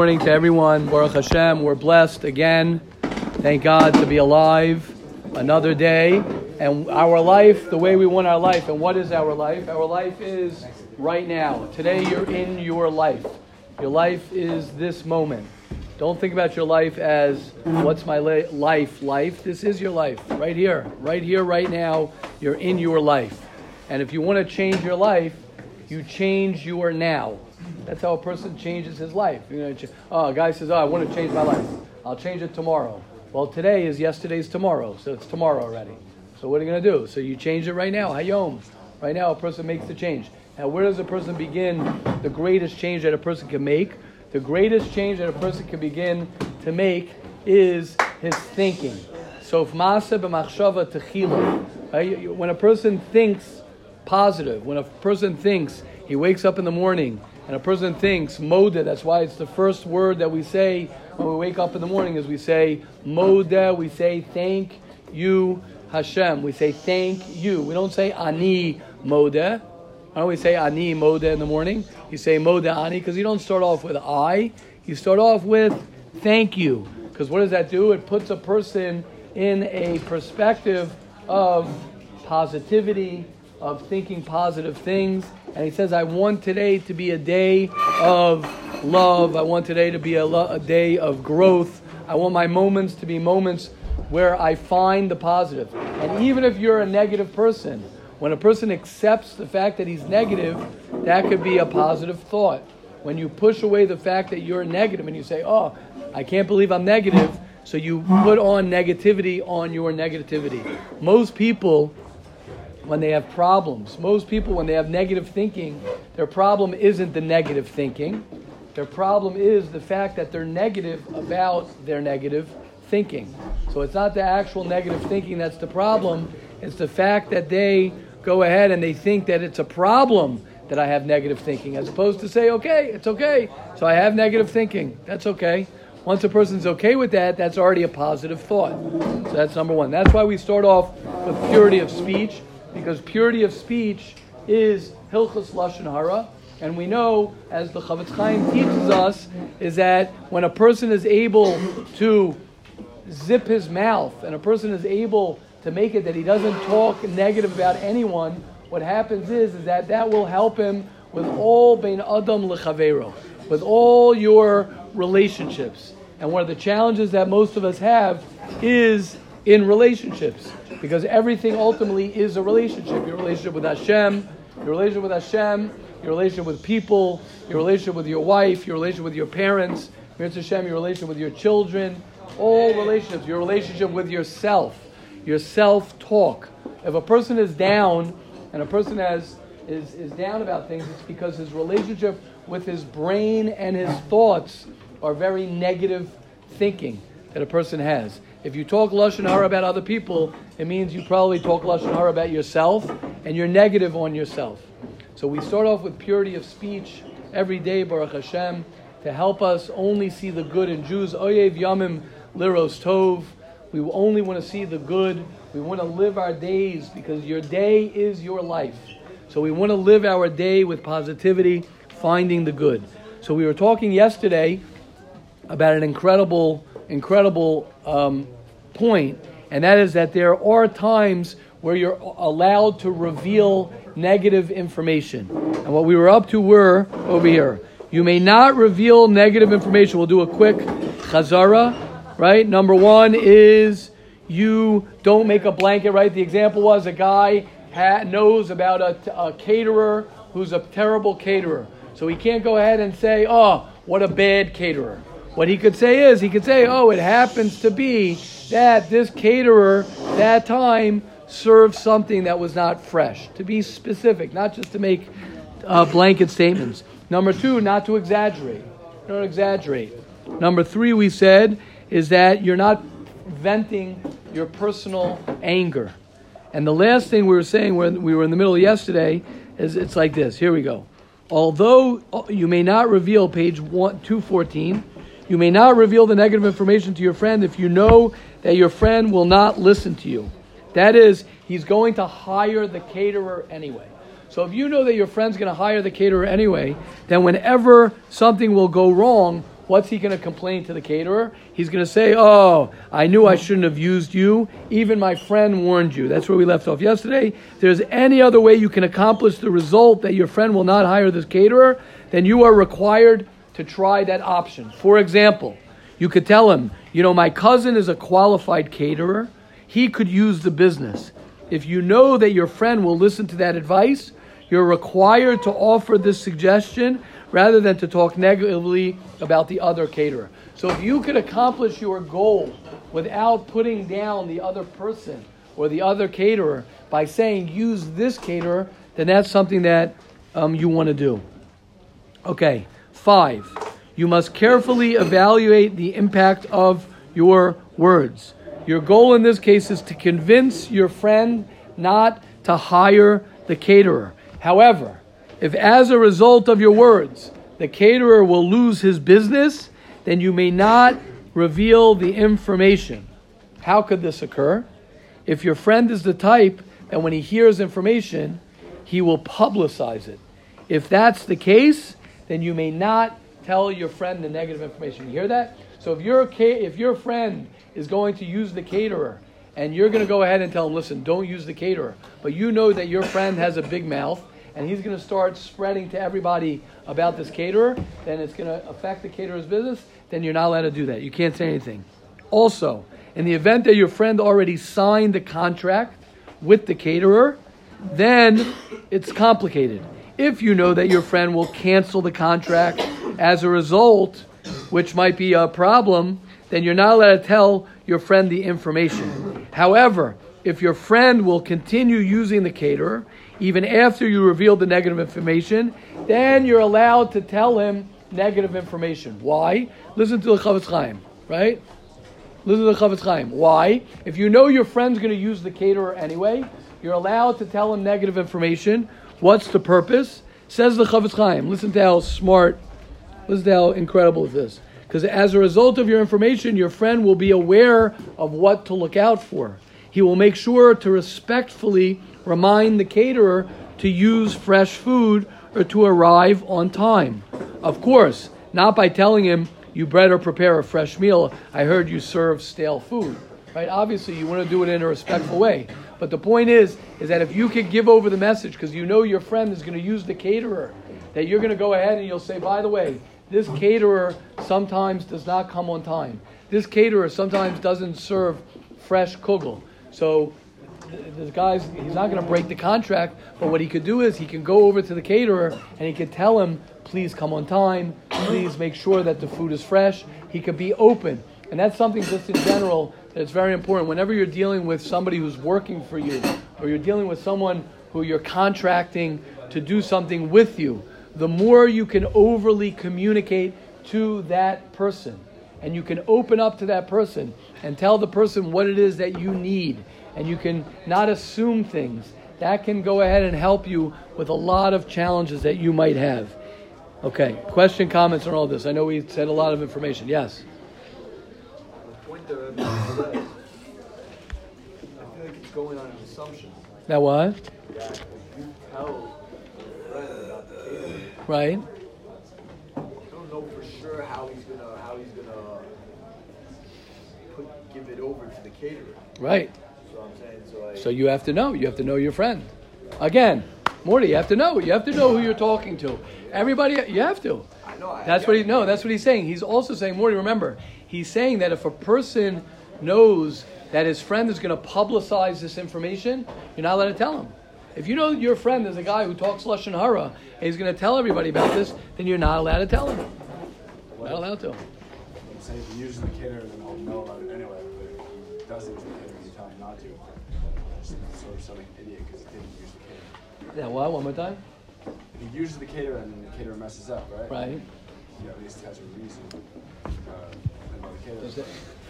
morning to everyone. Baruch Hashem, we're blessed again. Thank God to be alive another day. And our life, the way we want our life. And what is our life? Our life is right now. Today you're in your life. Your life is this moment. Don't think about your life as what's my la- life life. This is your life right here. Right here, right now. You're in your life. And if you want to change your life, you change your now. That's how a person changes his life. You know, oh, a guy says, "Oh, I want to change my life. I'll change it tomorrow." Well, today is yesterday's tomorrow, so it's tomorrow already. So what are you going to do? So you change it right now. Hayom. Right now, a person makes the change. Now, where does a person begin the greatest change that a person can make? The greatest change that a person can begin to make is his thinking. So, if b'machshava techila, when a person thinks positive, when a person thinks he wakes up in the morning and a person thinks moda, that's why it's the first word that we say when we wake up in the morning is we say moda, we say thank you Hashem. We say thank you. We don't say ani moda. Don't we say ani moda in the morning? You say moda ani because you don't start off with I. You start off with thank you. Because what does that do? It puts a person in a perspective of positivity, of thinking positive things. And he says, I want today to be a day of love. I want today to be a, lo- a day of growth. I want my moments to be moments where I find the positive. And even if you're a negative person, when a person accepts the fact that he's negative, that could be a positive thought. When you push away the fact that you're negative and you say, Oh, I can't believe I'm negative, so you put on negativity on your negativity. Most people when they have problems. Most people, when they have negative thinking, their problem isn't the negative thinking. Their problem is the fact that they're negative about their negative thinking. So it's not the actual negative thinking that's the problem, it's the fact that they go ahead and they think that it's a problem that I have negative thinking, as opposed to say, okay, it's okay. So I have negative thinking. That's okay. Once a person's okay with that, that's already a positive thought. So that's number one. That's why we start off with purity of speech because purity of speech is hilchus lashon hara, and we know, as the Chofetz Chaim teaches us, is that when a person is able to zip his mouth and a person is able to make it that he doesn't talk negative about anyone, what happens is, is that that will help him with all bein adam lechavero, with all your relationships. And one of the challenges that most of us have is in relationships, because everything ultimately is a relationship. Your relationship with Hashem, your relationship with Hashem, your relationship with people, your relationship with your wife, your relationship with your parents, Hashem, your relationship with your children, all relationships, your relationship with yourself, your self-talk. If a person is down and a person has is, is down about things, it's because his relationship with his brain and his thoughts are very negative thinking that a person has. If you talk lashon hara about other people, it means you probably talk lashon hara about yourself, and you're negative on yourself. So we start off with purity of speech every day, Baruch Hashem, to help us only see the good in Jews. Oyev Yamim Liros Tov. We only want to see the good. We want to live our days because your day is your life. So we want to live our day with positivity, finding the good. So we were talking yesterday about an incredible, incredible um, point, and that is that there are times where you're allowed to reveal negative information. And what we were up to were over here. You may not reveal negative information. We'll do a quick chazara, right? Number one is you don't make a blanket, right? The example was a guy ha- knows about a, a caterer who's a terrible caterer. So he can't go ahead and say, oh, what a bad caterer. What he could say is, he could say, oh, it happens to be that this caterer that time served something that was not fresh. To be specific, not just to make uh, blanket statements. Number two, not to exaggerate. Don't exaggerate. Number three, we said, is that you're not venting your personal anger. And the last thing we were saying when we were in the middle yesterday is it's like this. Here we go. Although you may not reveal page one, 214, you may not reveal the negative information to your friend if you know that your friend will not listen to you. That is, he's going to hire the caterer anyway. So if you know that your friend's going to hire the caterer anyway, then whenever something will go wrong, what's he going to complain to the caterer? He's going to say, Oh, I knew I shouldn't have used you. Even my friend warned you. That's where we left off yesterday. If there's any other way you can accomplish the result that your friend will not hire this caterer, then you are required to try that option. For example, you could tell him, You know, my cousin is a qualified caterer. He could use the business. If you know that your friend will listen to that advice, you're required to offer this suggestion rather than to talk negatively about the other caterer. So if you could accomplish your goal without putting down the other person or the other caterer by saying use this caterer, then that's something that um, you want to do. Okay, five. You must carefully evaluate the impact of your words. Your goal in this case is to convince your friend not to hire the caterer. However, if as a result of your words the caterer will lose his business, then you may not reveal the information. How could this occur? If your friend is the type that when he hears information, he will publicize it. If that's the case, then you may not tell your friend the negative information. You hear that? So if your if your friend is going to use the caterer and you're going to go ahead and tell him, listen, don't use the caterer, but you know that your friend has a big mouth and he's going to start spreading to everybody about this caterer, then it's going to affect the caterer's business, then you're not allowed to do that. You can't say anything. Also, in the event that your friend already signed the contract with the caterer, then it's complicated. If you know that your friend will cancel the contract as a result, which might be a problem, then you're not allowed to tell your friend the information. However, if your friend will continue using the caterer even after you reveal the negative information, then you're allowed to tell him negative information. Why? Listen to the Chofetz Chaim, right? Listen to the Chofetz Chaim. Why? If you know your friend's going to use the caterer anyway, you're allowed to tell him negative information. What's the purpose? Says the Chofetz Chaim. Listen to how smart, listen to how incredible it is. Because as a result of your information, your friend will be aware of what to look out for. He will make sure to respectfully remind the caterer to use fresh food or to arrive on time. Of course, not by telling him, you better prepare a fresh meal. I heard you serve stale food. Right? Obviously, you want to do it in a respectful way. But the point is, is that if you could give over the message because you know your friend is going to use the caterer, that you're going to go ahead and you'll say, by the way, this caterer sometimes does not come on time. This caterer sometimes doesn't serve fresh kugel. So the guy's he's not going to break the contract, but what he could do is he can go over to the caterer and he could tell him, please come on time, please make sure that the food is fresh. He could be open, and that's something just in general that's very important. Whenever you're dealing with somebody who's working for you, or you're dealing with someone who you're contracting to do something with you, the more you can overly communicate to that person. And you can open up to that person and tell the person what it is that you need. And you can not assume things. That can go ahead and help you with a lot of challenges that you might have. Okay question comments on all this. I know we said a lot of information. Yes going on an assumption that what that you tell your friend about the catering right know for sure how he's gonna how he's gonna put give it over to the caterer. Right. So I'm saying so. I, So you have to know. You have to know your friend. Again, Morty, you have to know. You have to know who you're talking to. Everybody, you have to. I know. I, That's what he no. That's what he's saying. He's also saying, Morty. Remember, he's saying that if a person knows that his friend is going to publicize this information, you're not allowed to tell him. If you know your friend is a guy who talks lashon hara and he's going to tell everybody about this, then you're not allowed to tell him. Not allowed to. Say if he uses the caterer, then he'll know about it anyway. But if he doesn't use the caterer, you tell him not to. Just sort of sounding an idiot because he didn't use the caterer. Yeah. What? One more time. If he uses the caterer and then the caterer messes up, right? Right. He at least has a reason. Uh,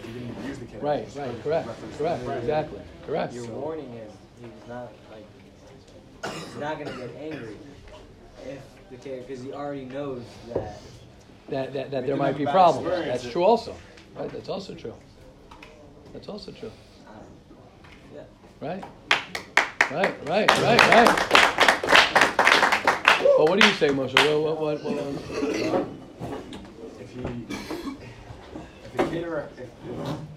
and the caterer. Is it- If he didn't use the caterer. Right. just Right. Correct. Correct. caterer. Exactly. Correct. You're warning him. He's not like he's not gonna get angry if the caterer because he already knows that. that, that, that there might be problems. experience. That's true also. Right? That's also true. That's also true. Um, yeah. Right? Right, right, right, right. Well, what do you say, Moshe? What, what, what, what, If he caterer, if,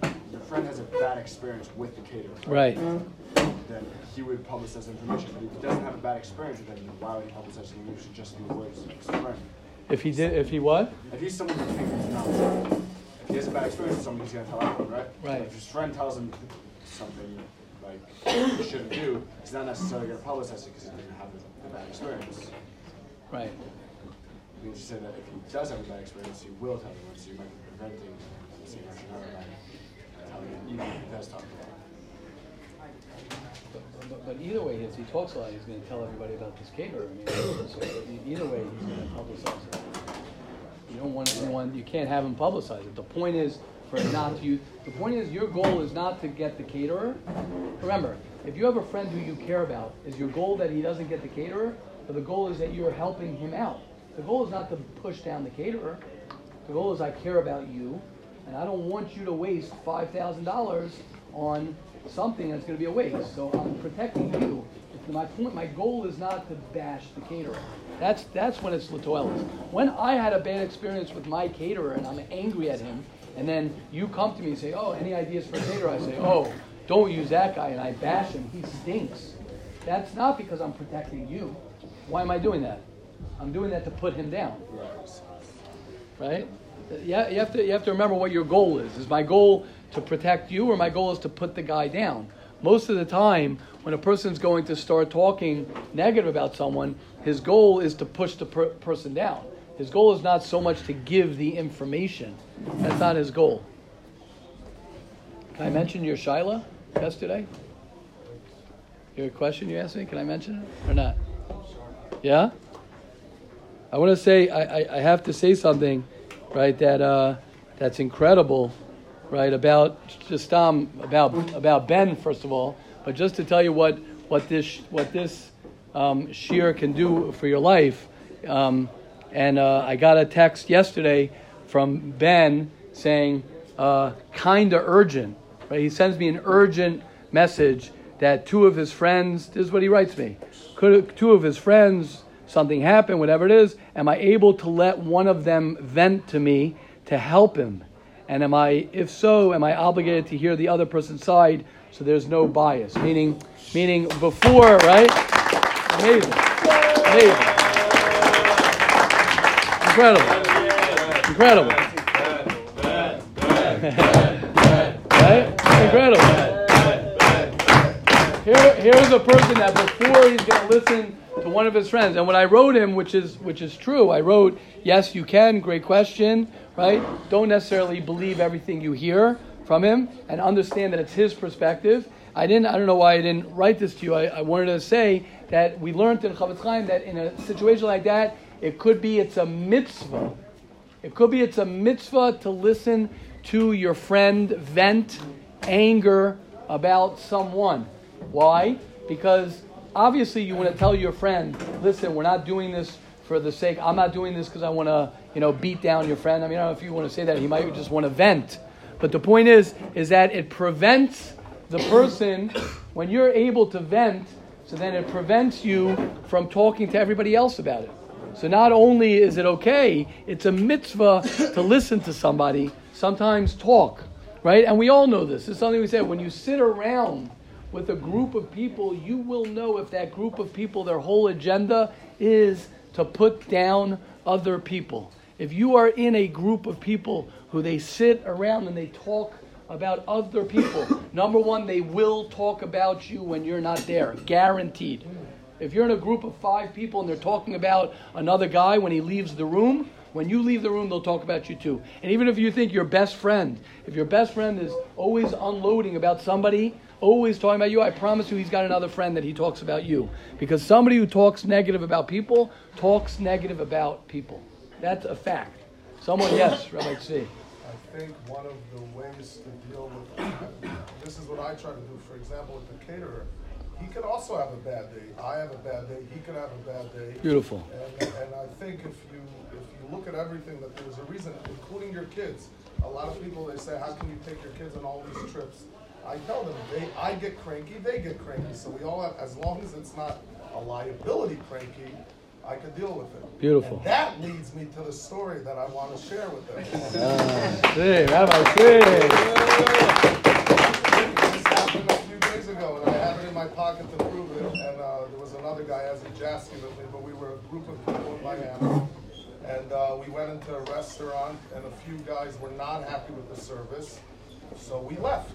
if your friend has a bad experience with the caterer, Right. Mm-hmm. then he would publicize information. But if he doesn't have a bad experience then why would he publicize the information just through words of his friend? If he did, if he what? If he's someone who thinks not, if he has a bad experience with someone, he's gonna tell everyone, right? Right. If his friend tells him something like he shouldn't do, he's not necessarily gonna publicize it because he didn't have a, a bad experience. Right. I You just said that if he does have a bad experience, he will tell everyone, so you might be preventing talk about but, but either way, if he talks a lot, he's going to tell everybody about this caterer. I mean, so either way, he's going to publicize it. You don't want anyone. You can't have him publicize it. The point is for not to. The point is your goal is not to get the caterer. Remember, if you have a friend who you care about, is your goal that he doesn't get the caterer, or the goal is that you're helping him out? The goal is not to push down the caterer. The goal is I care about you, and I don't want you to waste five thousand dollars on something that's going to be a waste. So I'm protecting you. My point, my goal is not to bash the caterer. That's that's when it's latoilis. When I had a bad experience with my caterer and I'm angry at him, and then you come to me and say, "Oh, any ideas for a caterer?" I say, "Oh, don't use that guy," and I bash him. He stinks. That's not because I'm protecting you. Why am I doing that? I'm doing that to put him down right? You have to you have to remember what your goal is. Is my goal to protect you, or my goal is to put the guy down? Most of the time, when a person's going to start talking negative about someone, his goal is to push the per- person down. His goal is not so much to give the information. That's not his goal. Can I mention your shaila yesterday? Your question you asked me? Can I mention it or not? Yeah. I want to say I, I, I have to say something, right? That uh, that's incredible, right? About just um about about Ben first of all, but just to tell you what what this what this um, shiur can do for your life. Um, and uh, I got a text yesterday from Ben saying uh, kind of urgent. Right? He sends me an urgent message that two of his friends. This is what he writes me. Could two of his friends something happened, whatever it is, am I able to let one of them vent to me to help him? And am I, if so, am I obligated to hear the other person's side so there's no bias? Meaning, meaning before, right? Amazing, amazing, incredible, incredible, right? Incredible. Here, here's a person that before he's going to listen to one of his friends, and what I wrote him, which is which is true, I wrote, "Yes, you can. Great question, right? Don't necessarily believe everything you hear from him, and understand that it's his perspective." I didn't. I don't know why I didn't write this to you. I, I wanted to say that we learned in Chofetz Chaim that in a situation like that, it could be it's a mitzvah. It could be it's a mitzvah to listen to your friend vent anger about someone. Why? Because obviously you want to tell your friend, listen, we're not doing this for the sake. I'm not doing this because I want to, you know, beat down your friend. I mean, I don't know if you want to say that. He might just want to vent. But the point is, is that it prevents the person when you're able to vent. So then it prevents you from talking to everybody else about it. So not only is it okay, it's a mitzvah to listen to somebody. Sometimes talk, right? And we all know this. It's something we said. When you sit around with a group of people, you will know if that group of people, their whole agenda is to put down other people. If you are in a group of people who they sit around and they talk about other people, number one, they will talk about you when you're not there, guaranteed. If you're in a group of five people and they're talking about another guy when he leaves the room, when you leave the room, they'll talk about you too. And even if you think your best friend, if your best friend is always unloading about somebody, always talking about you, I promise you he's got another friend that he talks about you. Because somebody who talks negative about people talks negative about people. That's a fact. Someone, yes, Rabbi Tzvi. I think one of the ways to deal with this is what I try to do. For example, with the caterer, he could also have a bad day. I have a bad day. He could have a bad day. Beautiful. And, and I think if you if you look at everything, that there's a reason, including your kids. A lot of people they say, how can you take your kids on all these trips? I tell them they I get cranky, they get cranky. So we all have, as long as it's not a liability cranky, I could deal with it. Beautiful. And that leads me to the story that I want to share with them. See, Rabbi, see. This happened a few days ago, and I have it in my pocket to prove it. And uh, there was another guy, as a Jasky with me, but we were a group of people in Miami. And uh, we went into a restaurant, and a few guys were not happy with the service, so we left.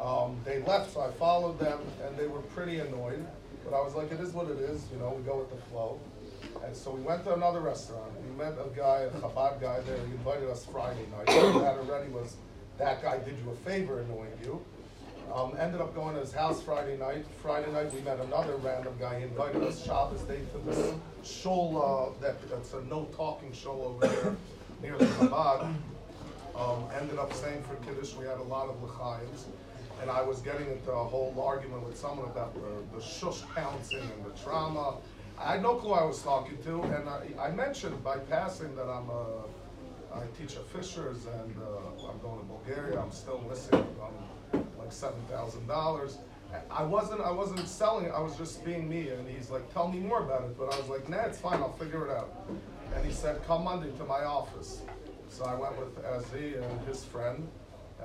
Um, they left, so I followed them, and they were pretty annoyed. But I was like, it is what it is, you know, we go with the flow. And so we went to another restaurant. We met a guy, a Chabad guy there. He invited us Friday night. Had already was that guy did you a favor annoying you. Um, ended up going to his house Friday night. Friday night we met another random guy. He invited us Shabbos day to this shul uh, that that's a no talking shul over there near the Chabad. Um, ended up saying for Kiddush we had a lot of lechayim's. And I was getting into a whole argument with someone about the, the shush pouncing and the trauma. I had no clue I was talking to, and I, I mentioned by passing that I'm a, I teach at Fisher's and uh, I'm going to Bulgaria. I'm still missing um, like seven thousand dollars. I wasn't I wasn't selling it. I was just being me. And he's like, "Tell me more about it." But I was like, "Nah, it's fine. I'll figure it out." And he said, "Come Monday to my office." So I went with Ezzy and his friend,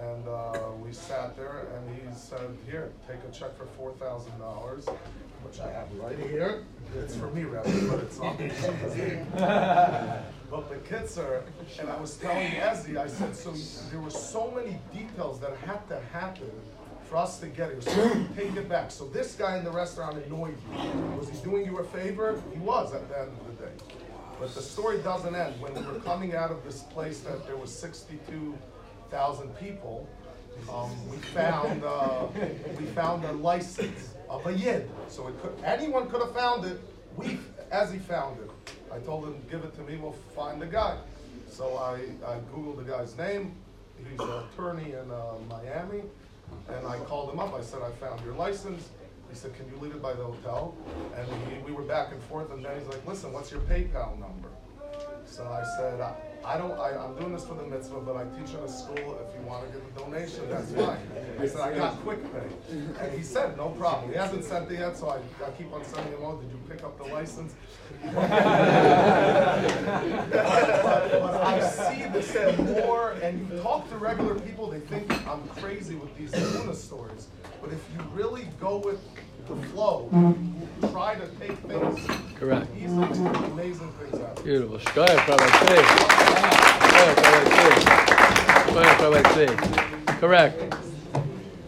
and uh, we sat there. And he said, "Here, take a check for four thousand dollars." Which I have right here. It's for me, Rabbi, but it's on But the kids are, and I was telling Ezzy, I said, so there were so many details that had to happen for us to get here. So take it back. So this guy in the restaurant annoyed you. Was he doing you a favor? He was at the end of the day. But the story doesn't end. When we were coming out of this place that there was 62,000 people, um, we found uh, we found a license of a yid. So it could, anyone could have found it. We, as he found it, I told him, give it to me. We'll find the guy. So I, I googled the guy's name. He's an attorney in uh, Miami, and I called him up. I said, I found your license. He said, can you leave it by the hotel? And he, we were back and forth, and then he's like, listen, what's your PayPal number? So I said, I, I don't, I, I'm doing this for the mitzvah, but I teach in a school. If you want to give a donation, that's fine. I said, I got quick pay. And he said, no problem. He hasn't sent it yet, so I, I keep on sending him, oh, did you pick up the license? but, but I see this more, and you talk to regular people, they think I'm crazy with these Luna stories. But if you really go with the flow, try to take things Correct. easily, amazing things happen. Beautiful. Shkoyach, Rabbi Tzvi. Shkoyach, Rabbi Tzvi. Shkoyach, Rabbi Tzvi. Correct.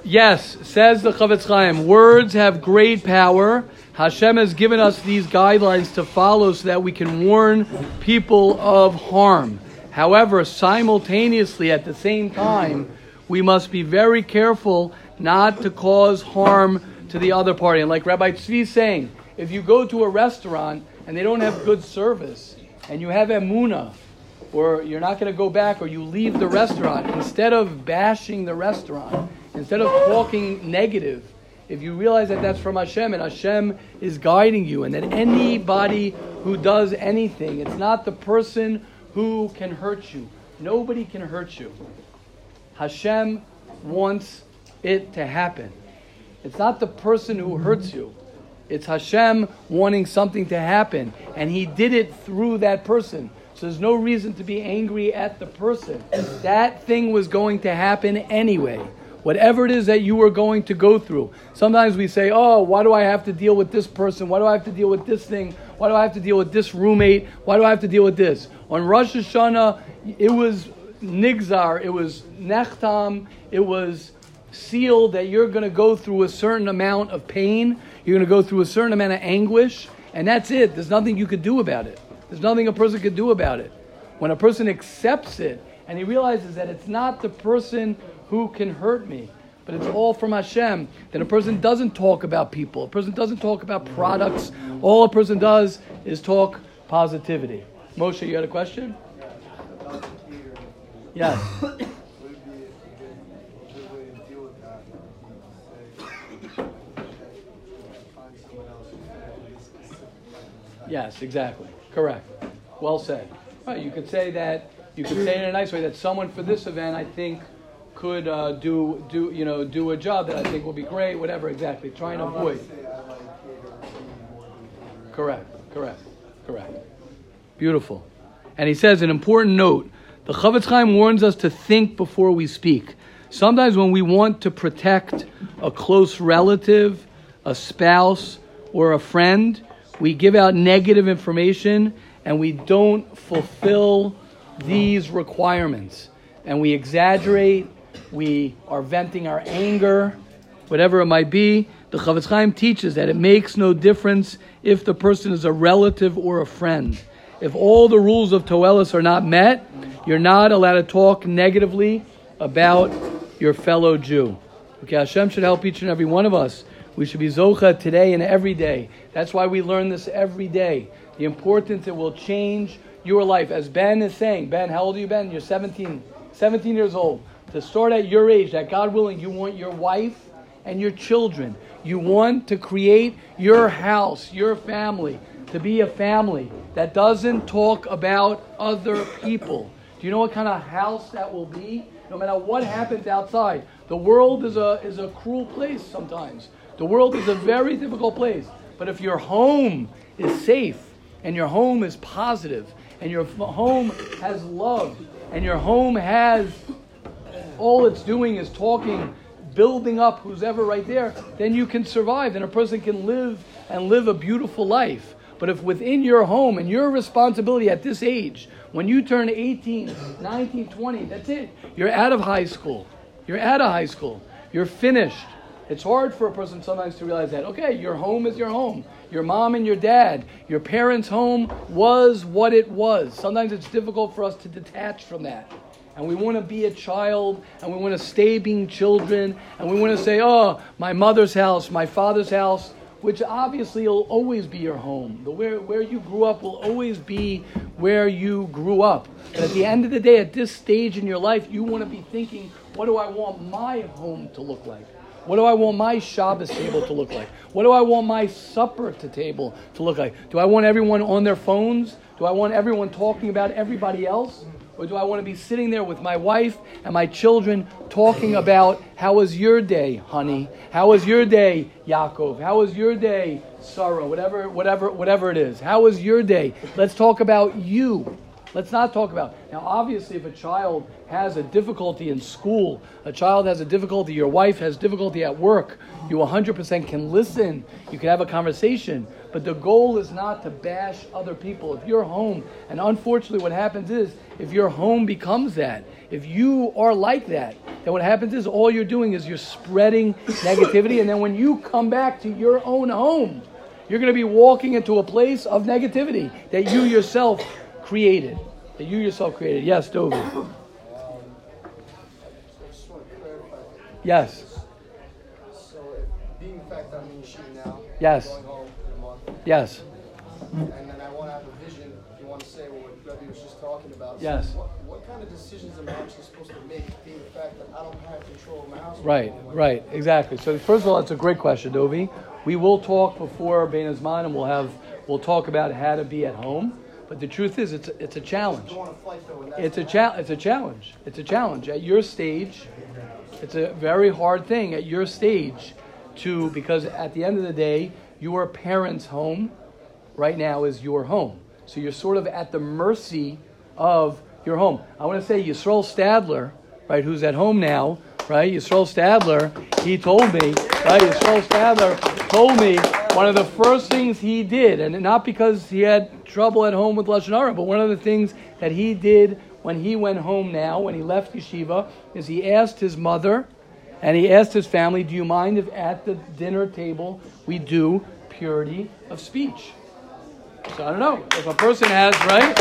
Yes, says the Chofetz Chaim, words have great power. Hashem has given us these guidelines to follow so that we can warn people of harm. However, simultaneously, at the same time, we must be very careful not to cause harm to the other party. And like Rabbi Tzvi is saying, if you go to a restaurant and they don't have good service, and you have emuna, or you're not going to go back, or you leave the restaurant, instead of bashing the restaurant, instead of talking negative, if you realize that that's from Hashem and Hashem is guiding you, and that anybody who does anything, it's not the person who can hurt you. Nobody can hurt you. Hashem wants it to happen. It's not the person who hurts you. It's Hashem wanting something to happen, and He did it through that person. So there's no reason to be angry at the person. That thing was going to happen anyway. Whatever it is that you were going to go through. Sometimes we say, oh, why do I have to deal with this person? Why do I have to deal with this thing? Why do I have to deal with this roommate? Why do I have to deal with this? On Rosh Hashanah, it was Nigzar, it was Nechtam, it was sealed that you're going to go through a certain amount of pain, you're going to go through a certain amount of anguish, and that's it. There's nothing you could do about it. There's nothing a person could do about it. When a person accepts it and he realizes that it's not the person who can hurt me, but it's all from Hashem, then a person doesn't talk about people. A person doesn't talk about products. All a person does is talk positivity. Moshe, you had a question? Yes. Would it be a good way to deal with that? You say, find someone else who's gonna be specific like that. Yes, exactly. Correct. Well said. Right, you could say that. You could say it in a nice way that someone for this event, I think, could uh, do do you know do a job that I think will be great. Whatever exactly. Try and avoid. saying I like cater to more than cater. Correct. Correct. Correct. Beautiful. And he says an important note. The Chofetz Chaim warns us to think before we speak. Sometimes when we want to protect a close relative, a spouse, or a friend, we give out negative information and we don't fulfill these requirements. And we exaggerate, we are venting our anger, whatever it might be. The Chofetz Chaim teaches that it makes no difference if the person is a relative or a friend. If all the rules of Toelis are not met, you're not allowed to talk negatively about your fellow Jew. Okay, Hashem should help each and every one of us. We should be Zocha today and every day. That's why we learn this every day. The importance it will change your life. As Ben is saying, Ben, how old are you, Ben? You're 17, 17 years old. To start at your age, that God willing, you want your wife and your children. You want to create your house, your family, to be a family that doesn't talk about other people. Do you know what kind of house that will be? No matter what happens outside, the world is a, is a cruel place sometimes. The world is a very difficult place. But if your home is safe and your home is positive and your home has love and your home has all it's doing is talking, building up who's ever right there, then you can survive and a person can live and live a beautiful life. But if within your home and your responsibility at this age, when you turn 18, 19, 20, that's it. You're out of high school. You're out of high school. You're finished. It's hard for a person sometimes to realize that. Okay, your home is your home. Your mom and your dad, your parents' home was what it was. Sometimes it's difficult for us to detach from that. And we want to be a child and we want to stay being children and we want to say, oh, my mother's house, my father's house, which obviously will always be your home. The where, where you grew up will always be where you grew up. But at the end of the day, at this stage in your life, you want to be thinking, what do I want my home to look like? What do I want my Shabbos table to look like? What do I want my supper to table to look like? Do I want everyone on their phones? Do I want everyone talking about everybody else? Or do I want to be sitting there with my wife and my children talking about how was your day, honey? How was your day, Yaakov? How was your day, Sarah? Whatever, whatever, whatever it is. How was your day? Let's talk about you. Let's not talk about. Now, obviously, if a child has a difficulty in school, a child has a difficulty, your wife has difficulty at work, you 100% can listen, you can have a conversation. But the goal is not to bash other people. If you're home, and unfortunately, what happens is, if your home becomes that, if you are like that, then what happens is all you're doing is you're spreading negativity, and then when you come back to your own home, you're going to be walking into a place of negativity that you yourself created. That you yourself created. Yes, Dovi. Yes. Yes. Yes. and then I want to have a vision, you want to say what Rebbe was just talking about. So Yes. what, what kind of decisions am I actually supposed to make, being the fact that I don't have control of my house? Right, right, exactly. So first of all, it's a great question, Dovi. We will talk before Bein Azman and we'll have we'll talk about how to be at home. But the truth is, it's a, it's a challenge. don't want to fight though. and that's It's a cha- It's a challenge. It's a challenge at your stage. It's a very hard thing at your stage to because at the end of the day, your parents' home right now is your home. So you're sort of at the mercy of your home. I want to say Yisrael Stadler, right, who's at home now, right? Yisrael Stadler, he told me, right? Yisrael Stadler told me one of the first things he did, and not because he had trouble at home with Lashon Hara, but one of the things that he did when he went home now, when he left yeshiva, is he asked his mother and he asked his family, Do you mind if at the dinner table we do purity of speech? So I don't know. If a person has, right?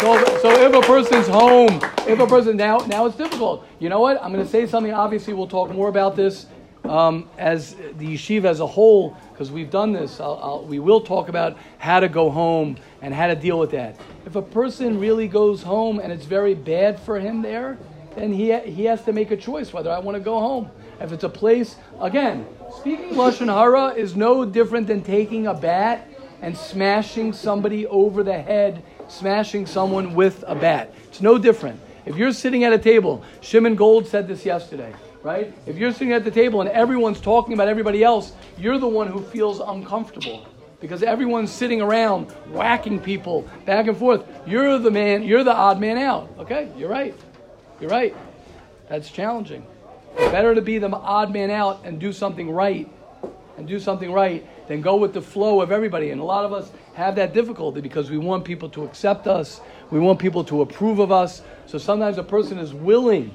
So, so if a person's home, if a person now now it's difficult. You know what? I'm going to say something. Obviously, we'll talk more about this um, as the yeshiva as a whole because we've done this. I'll, I'll, we will talk about how to go home and how to deal with that. If a person really goes home and it's very bad for him there, then he he has to make a choice whether I want to go home. If it's a place again, speaking lashon hara is no different than taking a bat and smashing somebody over the head, smashing someone with a bat. It's no different. If you're sitting at a table, Shimon Gold said this yesterday, right? If you're sitting at the table and everyone's talking about everybody else, you're the one who feels uncomfortable. because everyone's sitting around whacking people back and forth. You're the man, you're the odd man out. Okay, you're right. You're right. That's challenging. Better to be the odd man out and do something right and do something right than go with the flow of everybody. And a lot of us have that difficulty because we want people to accept us, we want people to approve of us. So sometimes a person is willing,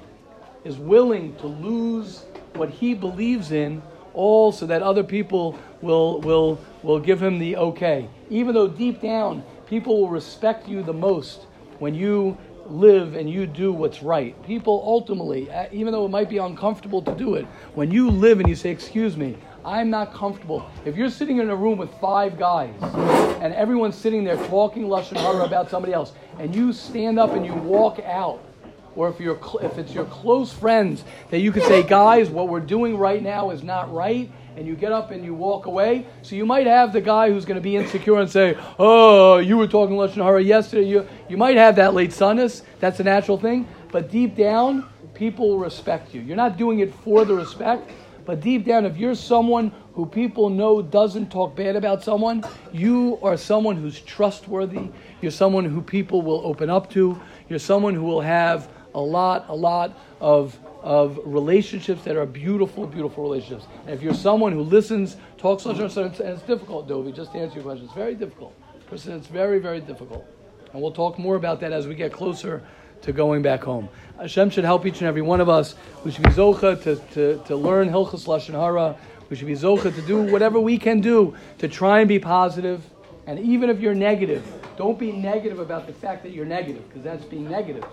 is willing to lose what he believes in, all so that other people will will will give him the okay. Even though deep down people will respect you the most when you live and you do what's right. People ultimately, uh, even though it might be uncomfortable to do it, when you live and you say, "Excuse me, I'm not comfortable." If you're sitting in a room with five guys and everyone's sitting there talking lashon hara about somebody else, and you stand up and you walk out or if you're cl- if it's your close friends that you could say, guys, what we're doing right now is not right, and you get up and you walk away. So you might have the guy who's going to be insecure and say, oh, you were talking lashon hara yesterday. You you might have that leitzanus. That's a natural thing, but deep down, people will respect you. You're not doing it for the respect. But deep down, if you're someone who people know doesn't talk bad about someone, you are someone who's trustworthy. You're someone who people will open up to. You're someone who will have a lot, a lot of, of relationships that are beautiful, beautiful relationships. And if you're someone who listens, talks, and it's, difficult, Dovi, just to answer your question, it's very difficult. Person, it's very, very difficult. And we'll talk more about that as we get closer to going back home. Hashem should help each and every one of us. We should be zocha to, to, to learn Hilchas Lashon Hara. We should be zocha to do whatever we can do to try and be positive. And even if you're negative, don't be negative about the fact that you're negative, because that's being negative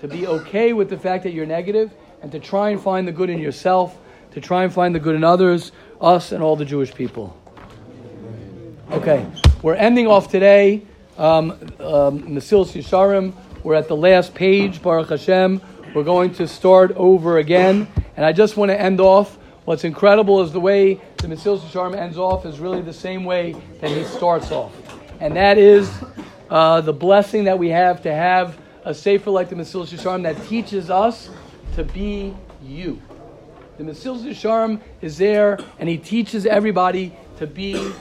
to be okay with the fact that you're negative and to try and find the good in yourself, to try and find the good in others, us and all the Jewish people. Okay, we're ending off today. Um, um, Mesilas Yesharim. We're at the last page, Baruch Hashem. We're going to start over again. And I just want to end off. What's incredible is the way the Mesilas Yesharim ends off is really the same way that he starts off. And that is uh, the blessing that we have to have a sefer like the Mesilas Yesharim that teaches us to be you. The Mesilas Yesharim is there, and he teaches everybody to be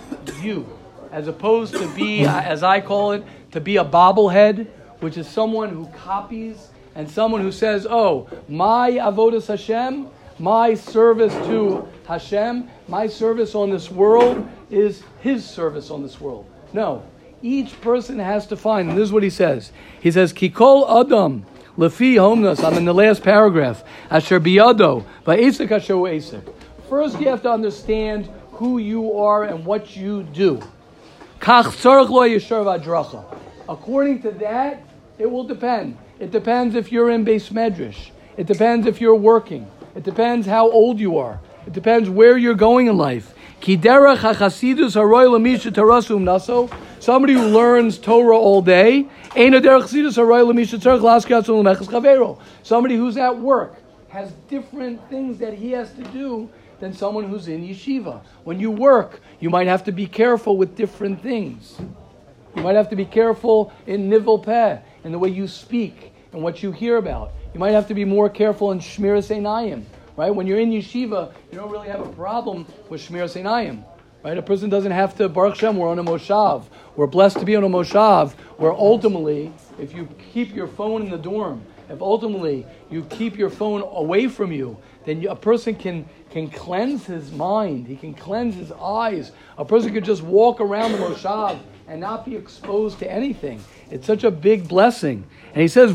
you, as opposed to be, uh, as I call it, to be a bobblehead, which is someone who copies and someone who says, "Oh, my avodas Hashem, my service to Hashem, my service on this world is His service on this world." No, each person has to find, and this is what he says. He says, Kikol Adam, Lefi Homnas, I'm in the last paragraph, Asher Biyado, Va'esek Asher Esek. First, you have to understand who you are and what you do. According to that, it will depend. It depends if you're in beis medrash. It depends if you're working. It depends how old you are. It depends where you're going in life. Somebody who learns Torah all day, somebody who's at work has different things that he has to do than someone who's in yeshiva. When you work, you might have to be careful with different things. You might have to be careful in nivel peh, in the way you speak and what you hear about. You might have to be more careful in shmiras einayim, right? When you're in yeshiva, you don't really have a problem with shmiras einayim. Right? A person doesn't have to, Baruch Shem, we're on a Moshav. We're blessed to be on a Moshav, where ultimately, if you keep your phone in the dorm, if ultimately you keep your phone away from you, then a person can, can cleanse his mind. He can cleanse his eyes. A person could just walk around the Moshav and not be exposed to anything. It's such a big blessing. And he says,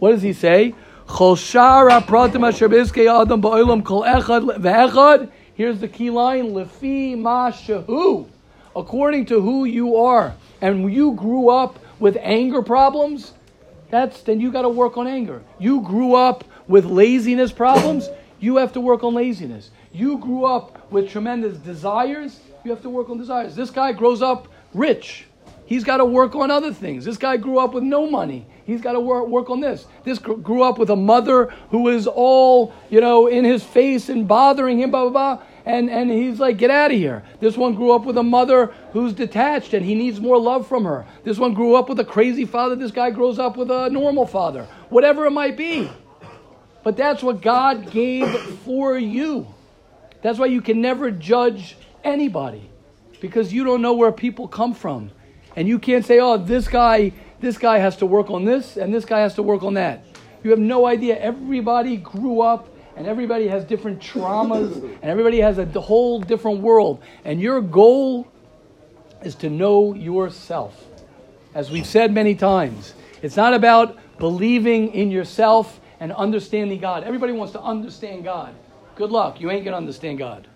What does he say? Here's the key line: Lefi ma shehu, according to who you are, and you grew up with anger problems. That's then you got to work on anger. You grew up with laziness problems. You have to work on laziness. You grew up with tremendous desires. You have to work on desires. This guy grows up rich. He's got to work on other things. This guy grew up with no money. He's got to work, on this. This grew up with a mother who is all, you know, in his face and bothering him, blah, blah, blah. And, and he's like, get out of here. This one grew up with a mother who's detached and he needs more love from her. This one grew up with a crazy father. This guy grows up with a normal father. Whatever it might be. But that's what God gave for you. That's why you can never judge anybody because you don't know where people come from. And you can't say, oh, this guy, this guy has to work on this and this guy has to work on that. You have no idea. Everybody grew up and everybody has different traumas and everybody has a whole different world. And your goal is to know yourself. As we've said many times, it's not about believing in yourself and understanding God. Everybody wants to understand God. Good luck. You ain't going to understand God.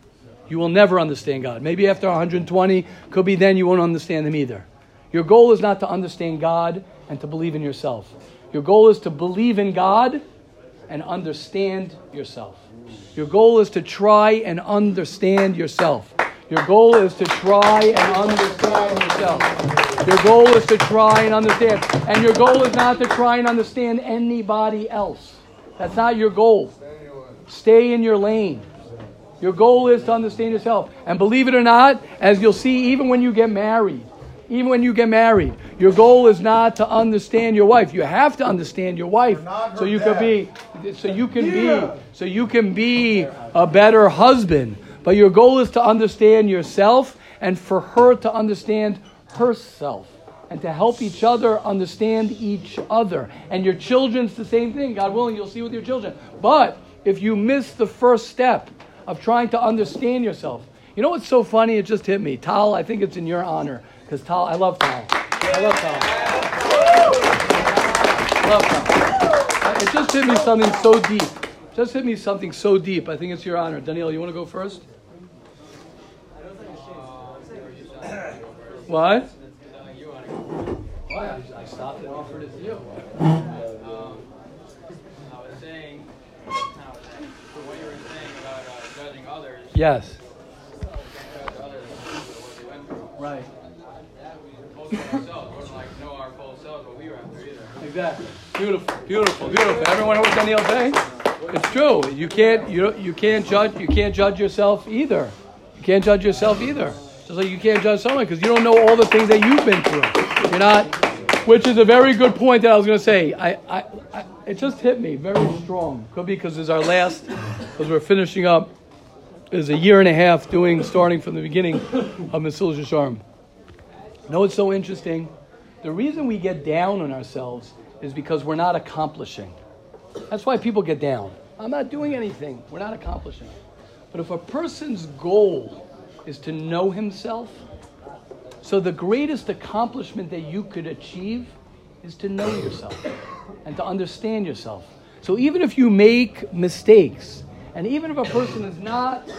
You will never understand God. Maybe after 120, could be then you won't understand Him either. Your goal is not to understand God and to believe in yourself. Your goal is to believe in God and understand yourself. Your goal is to try and understand yourself. Your goal is to try and understand yourself. Your goal is to try and understand. And your goal is not to try and understand anybody else. That's not your goal. Stay in your lane. Your goal is to understand yourself. And believe it or not, as you'll see, even when you get married, even when you get married, your goal is not to understand your wife. You have to understand your wife so you can be so you can be so you can be a better husband. But your goal is to understand yourself and for her to understand herself and to help each other understand each other. And your children's the same thing. God willing, you'll see with your children. But if you miss the first step of trying to understand yourself, you know what's so funny? It just hit me. Tal, I think it's in your honor. Because Tal, I love Tal. I love Tal. I love Tal. It just hit me something so deep. Just hit me something so deep. I think it's your honor. Daniel, you want to go first? What? Why? I stopped and offered it to you. Um, I was saying, for what you were saying about uh, judging others, Yes. you can't judge others for what they went through. Right. Ourselves, like know our full selves we through either. Exactly. Beautiful, beautiful, beautiful. Everyone know what Daniel's saying? It's true. You can't you you can't judge you can't judge yourself either. You can't judge yourself either. Just like you can't judge someone because you don't know all the things that you've been through. You're not. Which is a very good point that I was going to say. I, I, I it just hit me very strong. Could be because it's our last because we're finishing up. Is a year and a half doing starting from the beginning of Mesilas Yesharim. Know what's so interesting? The reason we get down on ourselves is because we're not accomplishing. That's why people get down. I'm not doing anything. We're not accomplishing. But if a person's goal is to know himself, so the greatest accomplishment that you could achieve is to know yourself and to understand yourself. So even if you make mistakes, and even if a person is not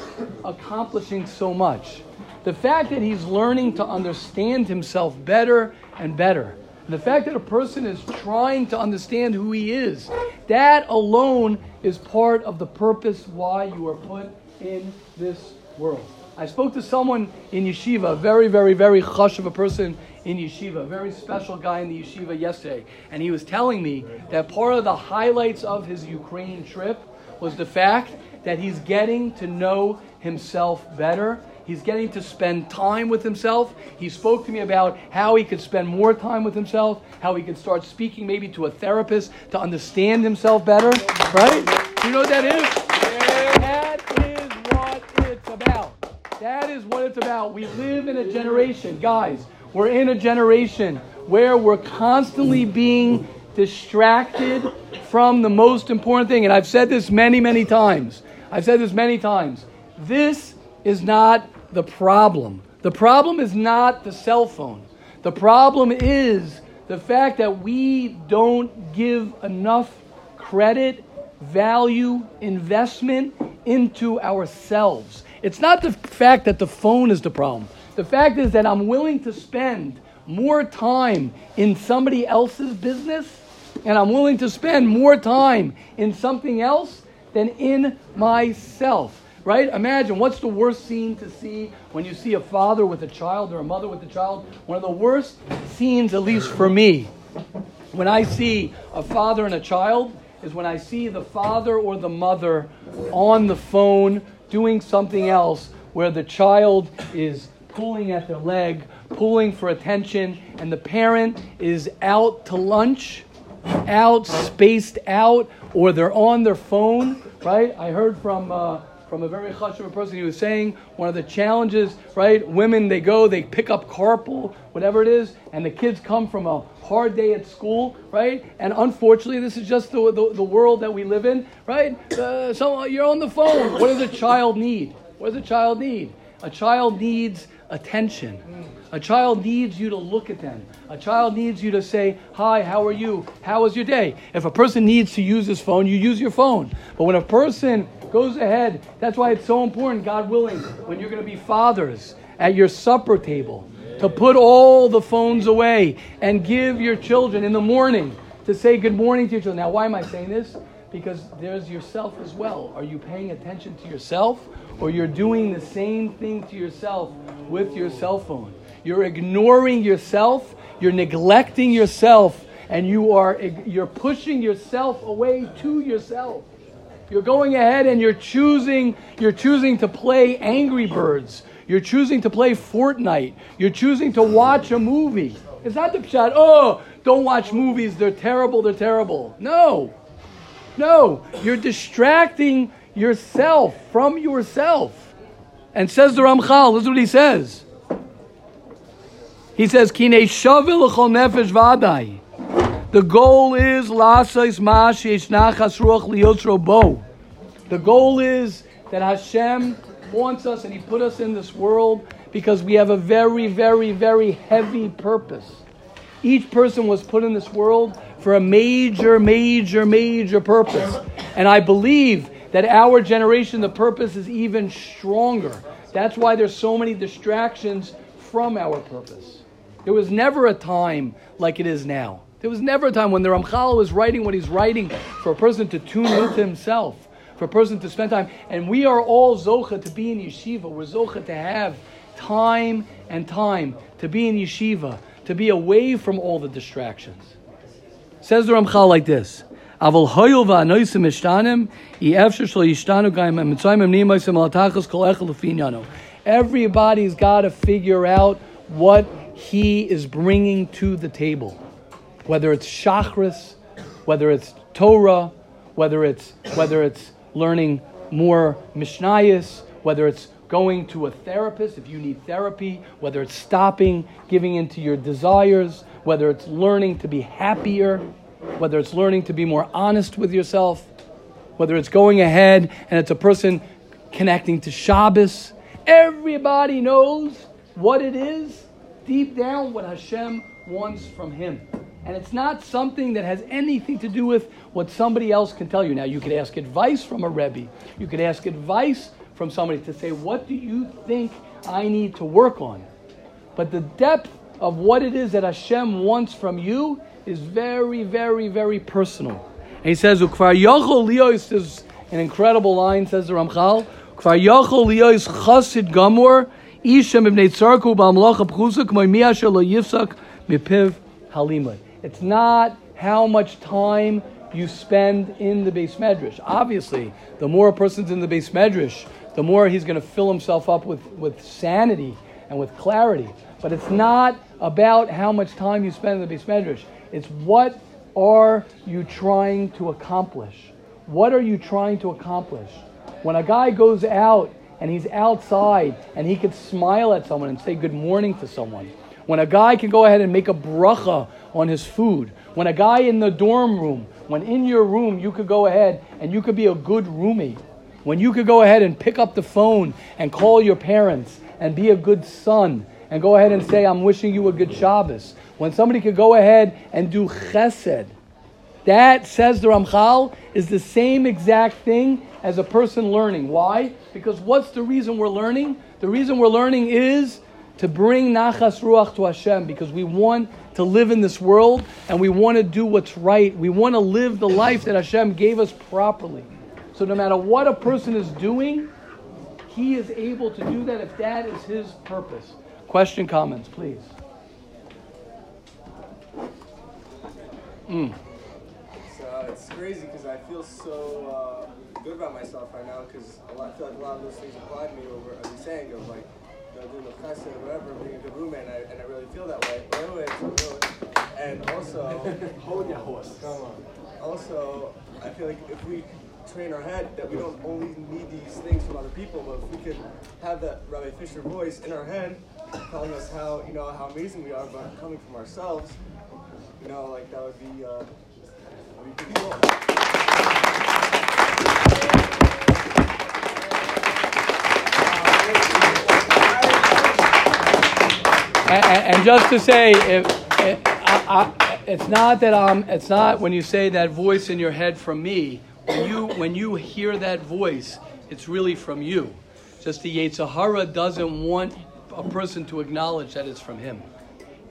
accomplishing so much, the fact that he's learning to understand himself better and better, the fact that a person is trying to understand who he is, that alone is part of the purpose why you are put in this world. I spoke to someone in yeshiva, very, very, very chush of a person in yeshiva, a very special guy in the yeshiva yesterday, and he was telling me that part of the highlights of his Ukraine trip was the fact that he's getting to know himself better. He's getting to spend time with himself. He spoke to me about how he could spend more time with himself, how he could start speaking maybe to a therapist to understand himself better. Right? You know what that is? That is what it's about. That is what it's about. We live in a generation, guys, we're in a generation where we're constantly being distracted from the most important thing. And I've said this many, many times. I've said this many times. This is not the problem. The problem is not the cell phone. The problem is the fact that we don't give enough credit, value, investment into ourselves. It's not the fact that the phone is the problem. The fact is that I'm willing to spend more time in somebody else's business and I'm willing to spend more time in something else than in myself. Right? Imagine what's the worst scene to see when you see a father with a child or a mother with a child? One of the worst scenes, at least for me, when I see a father and a child, is when I see the father or the mother on the phone doing something else where the child is pulling at their leg, pulling for attention, and the parent is out to lunch, out, spaced out, or they're on their phone, right? I heard from, uh, from a very chashuv person. He was saying one of the challenges, right? Women, they go, they pick up carpool, whatever it is, and the kids come from a hard day at school, right? And unfortunately, this is just the, the, the world that we live in, right? Uh, so you're on the phone. What does a child need? What does a child need? A child needs attention. A child needs you to look at them. A child needs you to say, Hi, how are you? How was your day? If a person needs to use his phone, you use your phone. But when a person goes ahead, that's why it's so important, God willing, when you're going to be fathers at your supper table, to put all the phones away and give your children in the morning to say good morning to your children. Now, why am I saying this? Because there's yourself as well. Are you paying attention to yourself? Or you're doing the same thing to yourself with your cell phone. You're ignoring yourself, you're neglecting yourself, and you are you're pushing yourself away to yourself. You're going ahead and you're choosing you're choosing to play Angry Birds. You're choosing to play Fortnite. You're choosing to watch a movie. It's not the shot, oh, don't watch movies, they're terrible, they're terrible. No. No, you're distracting yourself from yourself. And says the Ramchal, this is what he says. He says, Kine shavil nefesh vadai. The goal is liyotzro bo. The goal is that Hashem wants us and He put us in this world because we have a very, very, very heavy purpose. Each person was put in this world for a major, major, major purpose. And I believe that our generation, the purpose is even stronger. That's why there's so many distractions from our purpose. There was never a time like it is now. There was never a time when the Ramchal was writing what he's writing for a person to tune into himself, for a person to spend time. And we are all Zocha to be in yeshiva. We're Zocha to have time and time to be in yeshiva, to be away from all the distractions. Says the Ramchal like this. אבל הויל והנויסים משתנים, אי אפשר שלא ישתנו גם המצרים הם נהיים מויסים על התחס כל אחד לפי עניינו. Everybody's got to figure out what he is bringing to the table. Whether it's chakras, whether it's Torah, whether it's, whether it's learning more Mishnayos, whether it's going to a therapist if you need therapy, whether it's stopping giving into your desires, whether it's learning to be happier, whether it's learning to be more honest with yourself, whether it's going ahead and it's a person connecting to Shabbos. Everybody knows what it is deep down what Hashem wants from him. And it's not something that has anything to do with what somebody else can tell you. Now, you could ask advice from a Rebbe. You could ask advice from somebody to say, What do you think I need to work on? But the depth of what it is that Hashem wants from you is very, very, very personal. And he says, Ukvar Yochel Lios is an incredible line, says the Ramchal. Ukvar Yochel Lios Chasid Gamor it's not how much time you spend in the beis medrash. Obviously, the more a person's in the beis medrash, the more he's going to fill himself up with, with sanity and with clarity. But it's not about how much time you spend in the beis medrash. It's what are you trying to accomplish? What are you trying to accomplish? When a guy goes out and he's outside and he could smile at someone and say good morning to someone. When a guy can go ahead and make a bracha on his food. When a guy in the dorm room, when in your room you could go ahead and you could be a good roommate. When you could go ahead and pick up the phone and call your parents and be a good son and go ahead and say, I'm wishing you a good Shabbos. When somebody could go ahead and do chesed. That, says the Ramchal, is the same exact thing as a person learning. Why? Because what's the reason we're learning? The reason we're learning is to bring nachas ruach to Hashem because we want to live in this world and we want to do what's right. We want to live the life that Hashem gave us properly. So no matter what a person is doing, he is able to do that if that is his purpose. Question, comments, please. Mm. It's, uh, it's crazy because I feel so. Uh good about myself right now because I feel like a lot of those things apply to me over, as you're saying, of like, you know, doing the chesed or whatever, being a good roommate, and I, and I really feel that way. And also, hold your horse. Come on. Also, I feel like if we train our head that we don't only need these things from other people, but if we could have that Rabbi Fisher voice in our head, telling us how you know how amazing we are, but coming from ourselves, you know, like that would be, uh, that would be cool. And, and, just to say, if, if I, I, it's not that I'm, it's not when you say that voice in your head from me. When you when you hear that voice, it's really from you. Just the Yetzer Hara doesn't want a person to acknowledge that it's from him.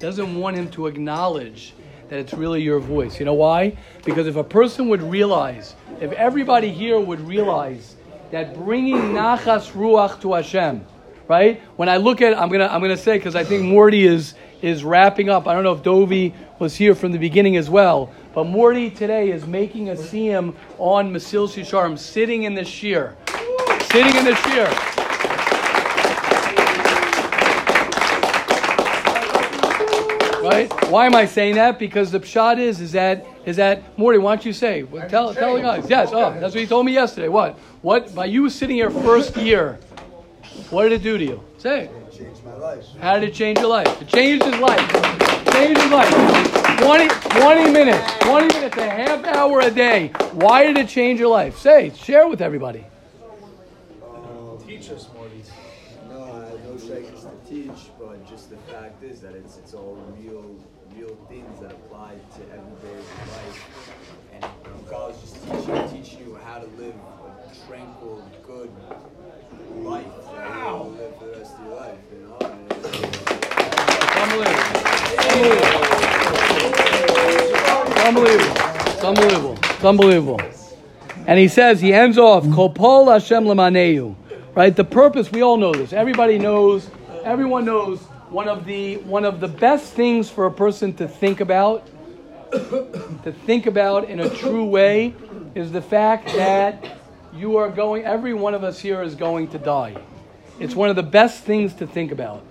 Doesn't want him to acknowledge that it's really your voice. You know why? Because if a person would realize, if everybody here would realize that bringing nachas ruach to Hashem, right? When I look at, I'm gonna I'm gonna say because I think Morty is is wrapping up. I don't know if Dovi was here from the beginning as well, but Morty today is making a siyum on Mesilas Yesharim, sitting in the shiur, sitting in the shiur. Right? Why am I saying that? Because the pshat is is that is that Morty? Why don't you say? Well, tell tell the guys. Yes. Oh, that's what he told me yesterday. What? What? By you sitting here first year, what did it do to you? Say. It changed my life. How did it change your life? It changed his life. Changed his life. 20, 20 minutes. 20 minutes, a half hour a day. Why did it change your life? Say, share with everybody. Teach us, Morty. No, I have no seconds to teach, but just the fact is that it's it's all real, real things that apply to every day life. And God is just teaching, teaching you how to live a tranquil, good It's unbelievable. It's unbelievable. And he says, he ends off, Kol Pa'al Hashem Lema'anehu. Right? The purpose, we all know this. Everybody knows, everyone knows one of the one of the best things for a person to think about, to think about in a true way, is the fact that you are going, every one of us here is going to die. It's one of the best things to think about.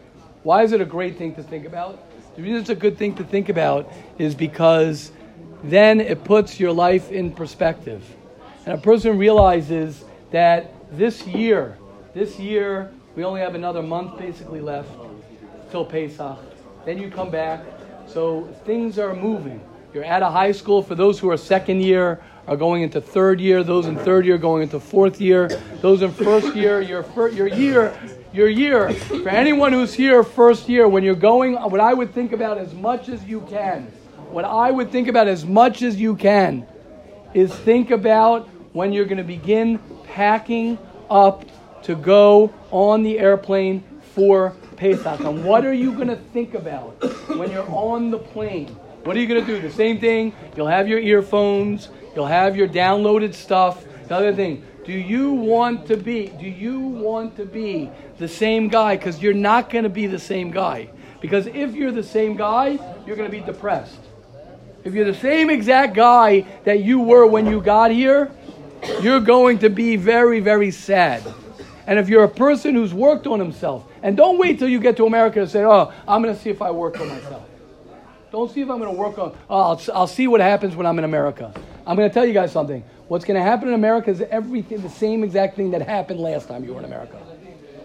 Why is it a great thing to think about? The reason it's a good thing to think about is because then it puts your life in perspective. And a person realizes that this year, this year, we only have another month basically left till Pesach. Then you come back. So things are moving. You're at a high school. For those who are second year, are going into third year. Those in third year going into fourth year. Those in first year, your fir- your year, your year. For anyone who's here first year, when you're going, what I would think about as much as you can, what I would think about as much as you can, is think about when you're going to begin packing up to go on the airplane for Pesach. And what are you going to think about when you're on the plane? What are you going to do? The same thing. You'll have your earphones. You'll have your downloaded stuff. The other thing. Do you want to be? Do you want to be the same guy? Because you're not going to be the same guy. Because if you're the same guy, you're going to be depressed. If you're the same exact guy that you were when you got here, you're going to be very, very sad. And if you're a person who's worked on himself, and don't wait till you get to America to say, oh, I'm going to see if I work on myself. Don't see if I'm going to work on, oh, I'll, I'll see what happens when I'm in America. I'm going to tell you guys something. What's going to happen in America is everything, the same exact thing that happened last time you were in America.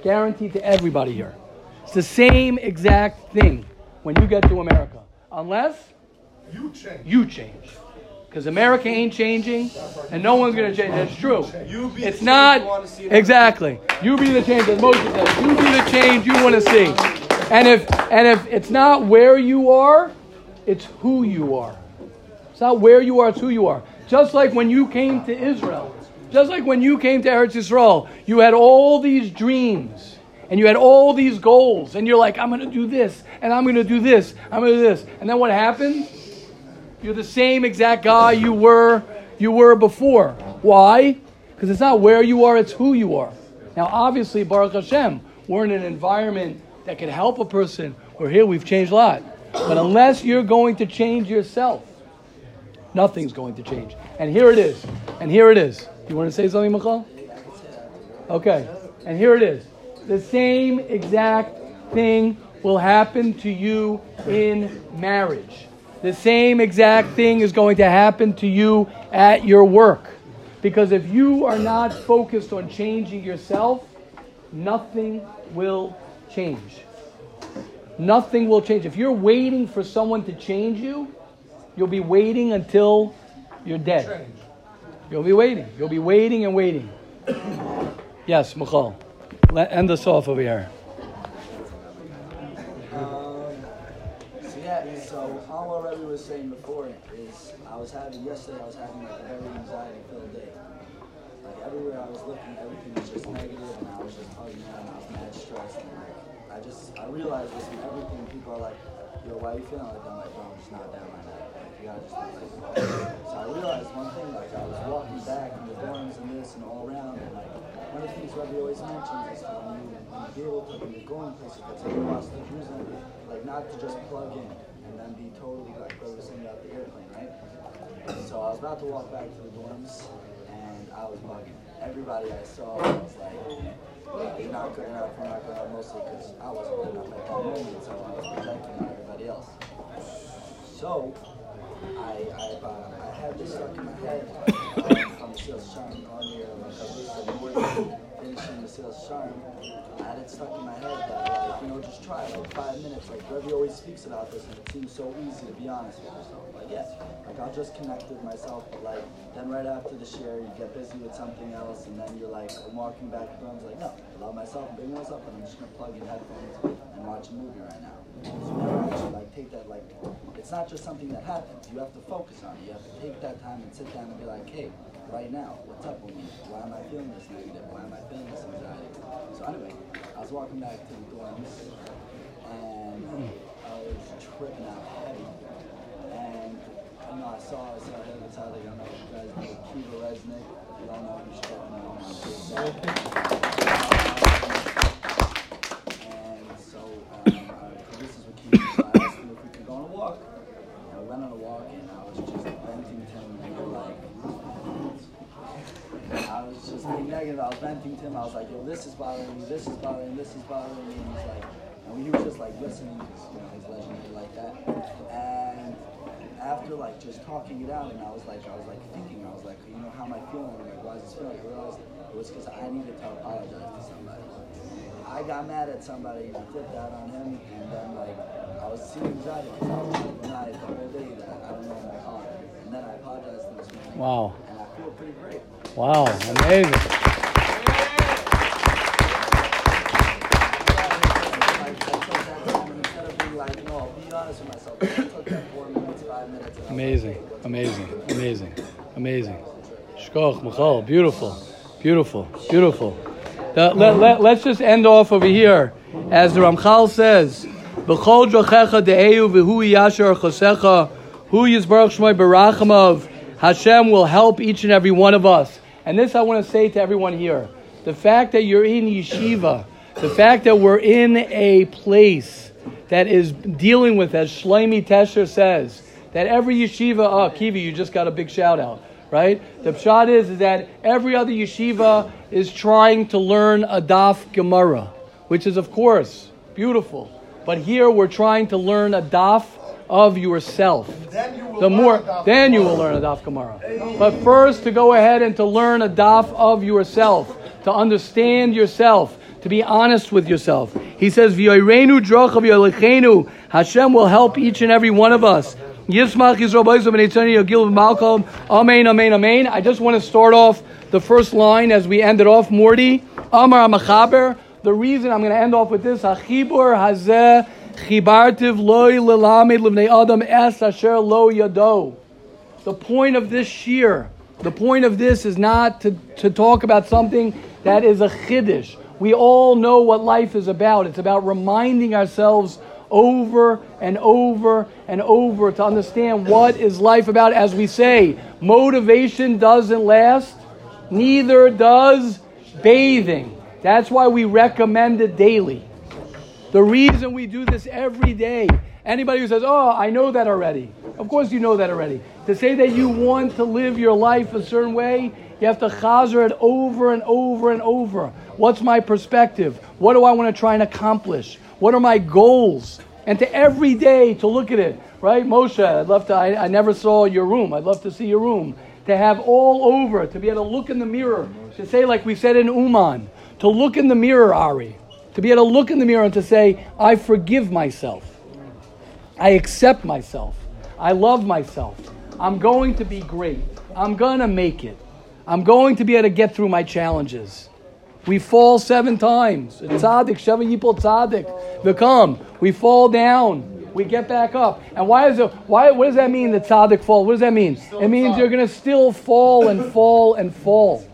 Guaranteed to everybody here. It's the same exact thing when you get to America. Unless You change. you change. Because America ain't changing, and no one's going to change. That's true. You be It's the change you not exactly. You be the change, as Moses says. You be the change you want to see. And if and if it's not where you are, it's who you are. It's not where you are, it's who you are. Just like when you came to Israel, just like when you came to Eretz Yisrael, you had all these dreams and you had all these goals, and you're like, I'm going to do this, and I'm going to do this, I'm going to do this. And then what happened? You're the same exact guy you were you were before. Why? Because it's not where you are, it's who you are. Now, obviously, Baruch Hashem, we're in an environment that can help a person. We're here, we've changed a lot. But unless you're going to change yourself, nothing's going to change. And here it is. And here it is. You want to say something, Michal? Okay. And here it is. The same exact thing will happen to you in marriage. The same exact thing is going to happen to you at your work. Because if you are not focused on changing yourself, nothing will change. Nothing will change. If you're waiting for someone to change you, you'll be waiting until you're dead. You'll be waiting. You'll be waiting and waiting. Yes, Michal. Let, end us off over here. Um, so yeah, so how what Rebbe was saying before is I was having yesterday I was having like a very anxiety filled day. Like everywhere I was looking, everything was just negative and I was just hugging out and I was mad stressed and like I just I realized this in everything people are like, yo, why are you feeling like that? I'm like, bro, I'm just not down like that. Like you gotta just like So I realized one thing, like I was walking back in the dorms and this and all around and like one of the things Rebbe always mentions is when you when you able to when you're going places to take across the Jerusalem, like not to just plug in and be totally like saying about the airplane, right? So I was about to walk back to the dorms and I was bugging. Everybody I saw was like, you're not good enough, you're not good enough, mostly because I wasn't good enough at that moment, so I was projecting on everybody else. So I, I, uh, I had this stuck in my head um, from the sales charm on here, like I was the morning finishing the sales charm. I had it stuck in my head that, like, you know, just try like five minutes. Like Rebbe always speaks about this, and it seems so easy to be honest with yourself. Like, yes, like I'll just connect with myself, but like then right after the share, you get busy with something else, and then you're like, walking back to was like, no, Love myself, I'm myself, and I'm just gonna plug in headphones and watch a movie right now. So actually like take that like it's not just something that happens. You have to focus on it. You have to take that time and sit down and be like, hey, right now, what's up with me? Why am I feeling this negative? Why am I feeling this anxiety? So anyway, I was walking back to the dorms and I was tripping out heavy. And you know, I saw I saw David Tyler, I don't know if you guys know Kiva Resnick. And so um, I, I we could go on a walk. We went on a walk and I was just venting to him and like I was just being negative. I was venting to him. I was like, yo, this is bothering me, this is bothering me, this is bothering me. And he was just like listening you know, he's legendary like that. And after like just talking it out, and I was like, I was like thinking, I was like, you know, how am I feeling? Like, why is this feeling? I realized it was because I needed to apologize to somebody. I got mad at somebody and I flipped out on him, and then like I was seeing anxiety because I was like denied the whole day that I don't know my heart. And then I apologized to this man. Wow. And I feel pretty great. Wow. Amazing. Amazing. Amazing. Amazing. Amazing. Shkoch, Michal. Beautiful. Beautiful. Beautiful. Let, let, let's just end off over here. As the Ramchal says, B'chol drachecha de'eu v'hu yasher chosecha hu yizbarach shmoi barachamav Hashem will help each and every one of us. And this I want to say to everyone here. The fact that you're in yeshiva, the fact that we're in a place that is dealing with, as Shlomi Tesher says, that every yeshiva, oh, Kivi, you just got a big shout out, right? The pshat is, is that every other yeshiva is trying to learn a daf Gemara, which is, of course, beautiful. But here we're trying to learn a daf of yourself. Then you will The learn more, then you Gemara. will learn a daf Gemara. But first, to go ahead and to learn a daf of yourself, to understand yourself, to be honest with yourself. He says, "V'yoreinu drochav yolechenu." Hashem will help each and every one of us. Yismach Yisrael B'Yisrael B'Neitzani Yagil B'Malcolm. Amen, amen, amen. I just want to start off the first line as we ended off, Morty. Amar HaMechaber. The reason I'm going to end off with this, Achibur Hazeh Chibartiv Loy Lilamed Livnei Adam Es Asher Lo Yado. The point of this shiur, the point of this is not to, to talk about something that is a chiddush. We all know what life is about. It's about reminding ourselves over and over and over to understand what is life about. As we say, motivation doesn't last, neither does bathing. That's why we recommend it daily. The reason we do this every day. Anybody who says, Oh, I know that already. Of course, you know that already. To say that you want to live your life a certain way, you have to chazer it over and over and over. What's my perspective? What do I want to try and accomplish? What are my goals? And to every day to look at it, right? Moshe, I'd love to, I, I never saw your room. I'd love to see your room. to have all over, to be able to look in the mirror, to say, like we said in Uman, to look in the mirror, Ari, to be able to look in the mirror and to say, I forgive myself. I accept myself. I love myself. I'm going to be great. I'm going to make it. I'm going to be able to get through my challenges. We fall seven times. Tzaddik, Sheva Yipol Tzaddik. Become. We fall down. We get back up. And why is it, why, what does that mean, the tzaddik fall? What does that mean? It means you're going to still fall and fall and fall.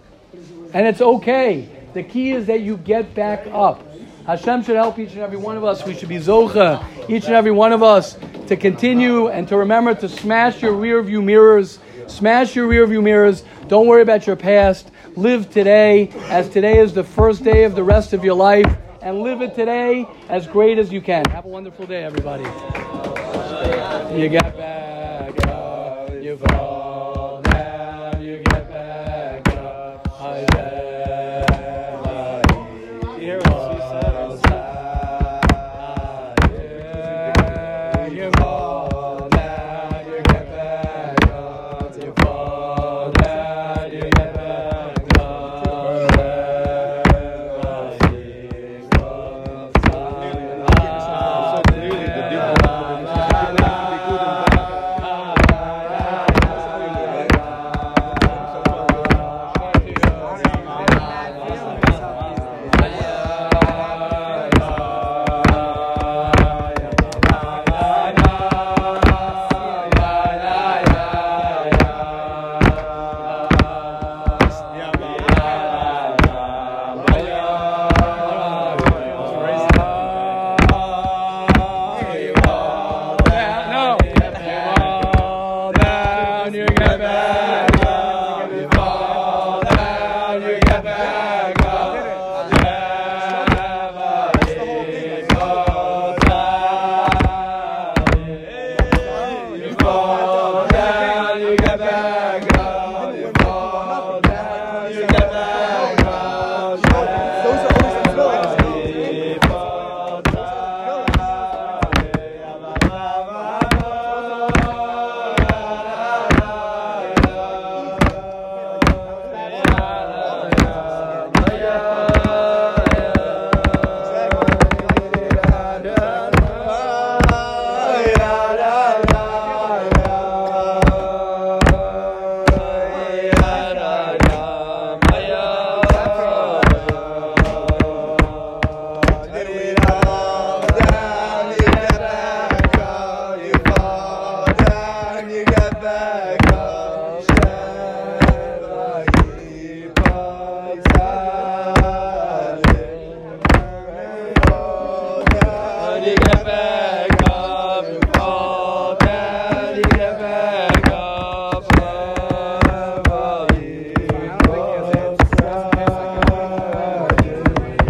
And it's okay. The key is that you get back up. Hashem should help each and every one of us. We should be zocha, each and every one of us, to continue and to remember to smash your rear view mirrors. Smash your rear view mirrors. Don't worry about your past. Live today as today is the first day of the rest of your life. And live it today as great as you can. Have a wonderful day, everybody. You get back oh, up,